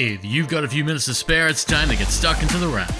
If you've got a few minutes to spare, it's time to get stuck into the wrap.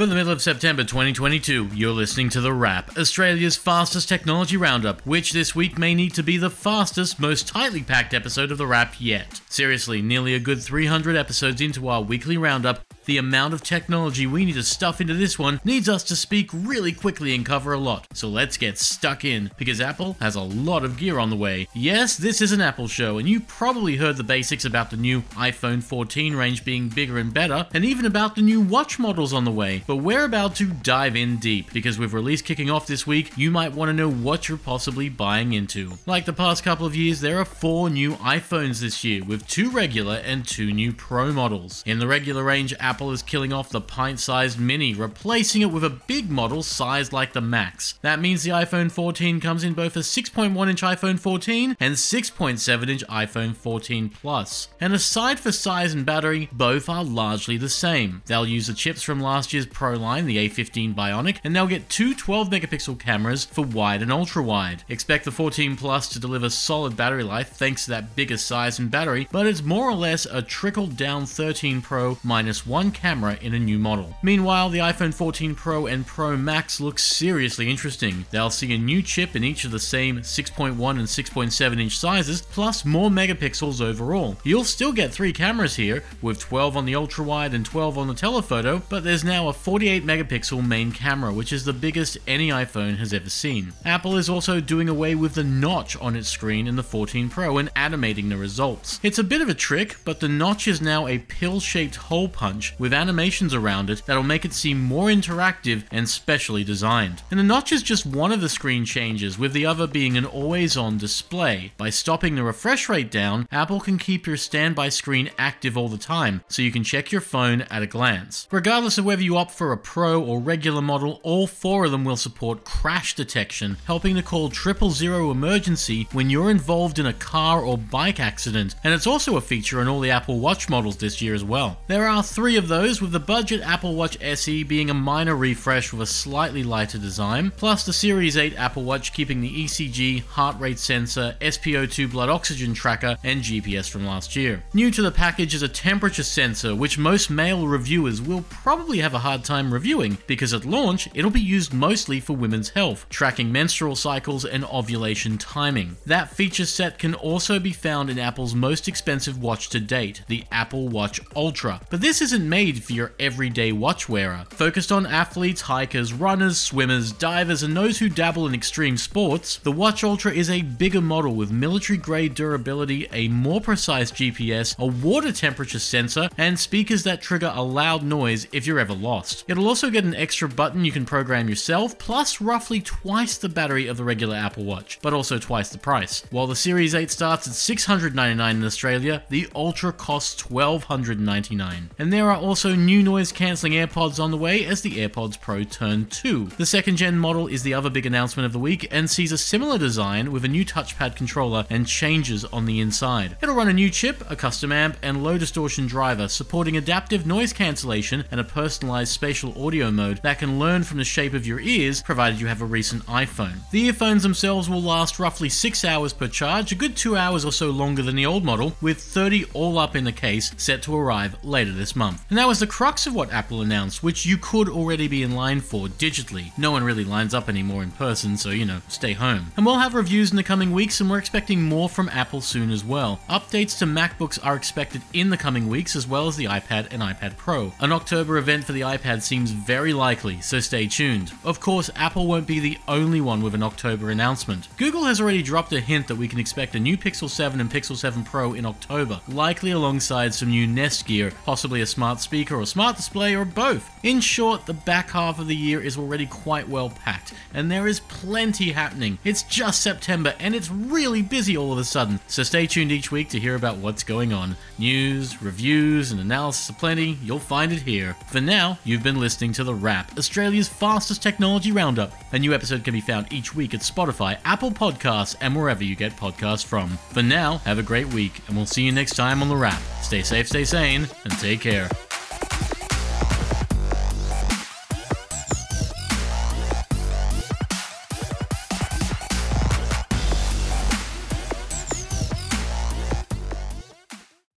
For the middle of September 2022, you're listening to The Wrap, Australia's fastest technology roundup, which this week may need to be the fastest, most tightly packed episode of The Wrap yet. Seriously, nearly a good 300 episodes into our weekly roundup, the amount of technology we need to stuff into this one needs us to speak really quickly and cover a lot. So let's get stuck in, because Apple has a lot of gear on the way. Yes, this is an Apple show, and you probably heard the basics about the new iPhone 14 range being bigger and better, and even about the new watch models on the way. But we're about to dive in deep, because with release kicking off this week, you might want to know what you're possibly buying into. Like the past couple of years, there are four new iPhones this year, with two regular and two new Pro models. In the regular range, Apple is killing off the pint sized Mini, replacing it with a big model sized like the Max. That means the iPhone 14 comes in both a 6.1 inch iPhone 14 and 6.7 inch iPhone 14 Plus. And aside for size and battery, both are largely the same. They'll use the chips from last year's Pro line, the A15 Bionic, and they'll get two 12 megapixel cameras for wide and ultra wide. Expect the 14 Plus to deliver solid battery life thanks to that bigger size and battery, but it's more or less a trickle down 13 Pro minus one camera in a new model. Meanwhile, the iPhone 14 Pro and Pro Max look seriously interesting. They'll see a new chip in each of the same 6.1 and 6.7 inch sizes, plus more megapixels overall. You'll still get three cameras here, with 12 on the ultra wide and 12 on the telephoto, but there's now a 48 megapixel main camera, which is the biggest any iPhone has ever seen. Apple is also doing away with the notch on its screen in the 14 Pro and animating the results. It's a bit of a trick, but the notch is now a pill shaped hole punch with animations around it that'll make it seem more interactive and specially designed. And the notch is just one of the screen changes, with the other being an always on display. By stopping the refresh rate down, Apple can keep your standby screen active all the time, so you can check your phone at a glance. Regardless of whether you opt for a Pro or regular model, all four of them will support crash detection, helping to call triple zero emergency when you're involved in a car or bike accident, and it's also a feature on all the Apple Watch models this year as well. There are three of those, with the budget Apple Watch SE being a minor refresh with a slightly lighter design, plus the Series 8 Apple Watch keeping the ECG, heart rate sensor, SpO2 blood oxygen tracker, and GPS from last year. New to the package is a temperature sensor, which most male reviewers will probably have a hard time reviewing, because at launch, it'll be used mostly for women's health, tracking menstrual cycles and ovulation timing. That feature set can also be found in Apple's most expensive watch to date, the Apple Watch Ultra. But this isn't made for your everyday watch wearer. Focused on athletes, hikers, runners, swimmers, divers, and those who dabble in extreme sports, the Watch Ultra is a bigger model with military grade durability, a more precise GPS, a water temperature sensor, and speakers that trigger a loud noise if you're ever lost. It'll also get an extra button you can program yourself, plus roughly twice the battery of the regular Apple Watch, but also twice the price. While the Series 8 starts at 699 in Australia, the Ultra costs 1,299. And there are also new noise cancelling AirPods on the way as the AirPods Pro Turn 2. The second gen model is the other big announcement of the week and sees a similar design with a new touchpad controller and changes on the inside. It'll run a new chip, a custom amp, and low distortion driver supporting adaptive noise cancellation and a personalized spatial audio mode that can learn from the shape of your ears provided you have a recent iPhone. The earphones themselves will last roughly 6 hours per charge, a good 2 hours or so longer than the old model, with 30 all up in the case set to arrive later this month. And that was the crux of what Apple announced, which you could already be in line for digitally. No one really lines up anymore in person, so you know, stay home. And we'll have reviews in the coming weeks, and we're expecting more from Apple soon as well. Updates to MacBooks are expected in the coming weeks, as well as the iPad and iPad Pro. An October event for the iPad seems very likely, so stay tuned. Of course, Apple won't be the only one with an October announcement. Google has already dropped a hint that we can expect a new Pixel 7 and Pixel 7 Pro in October, likely alongside some new Nest gear, possibly a speaker or smart display or both. In short, the back half of the year is already quite well packed, and there is plenty happening. It's just September and it's really busy all of a sudden, so stay tuned each week to hear about what's going on. News, reviews, and analysis aplenty, you'll find it here. For now, you've been listening to The Wrap, Australia's fastest technology roundup. A new episode can be found each week at Spotify, Apple Podcasts, and wherever you get podcasts from. For now, have a great week, and we'll see you next time on The Wrap. Stay safe, stay sane, and take care.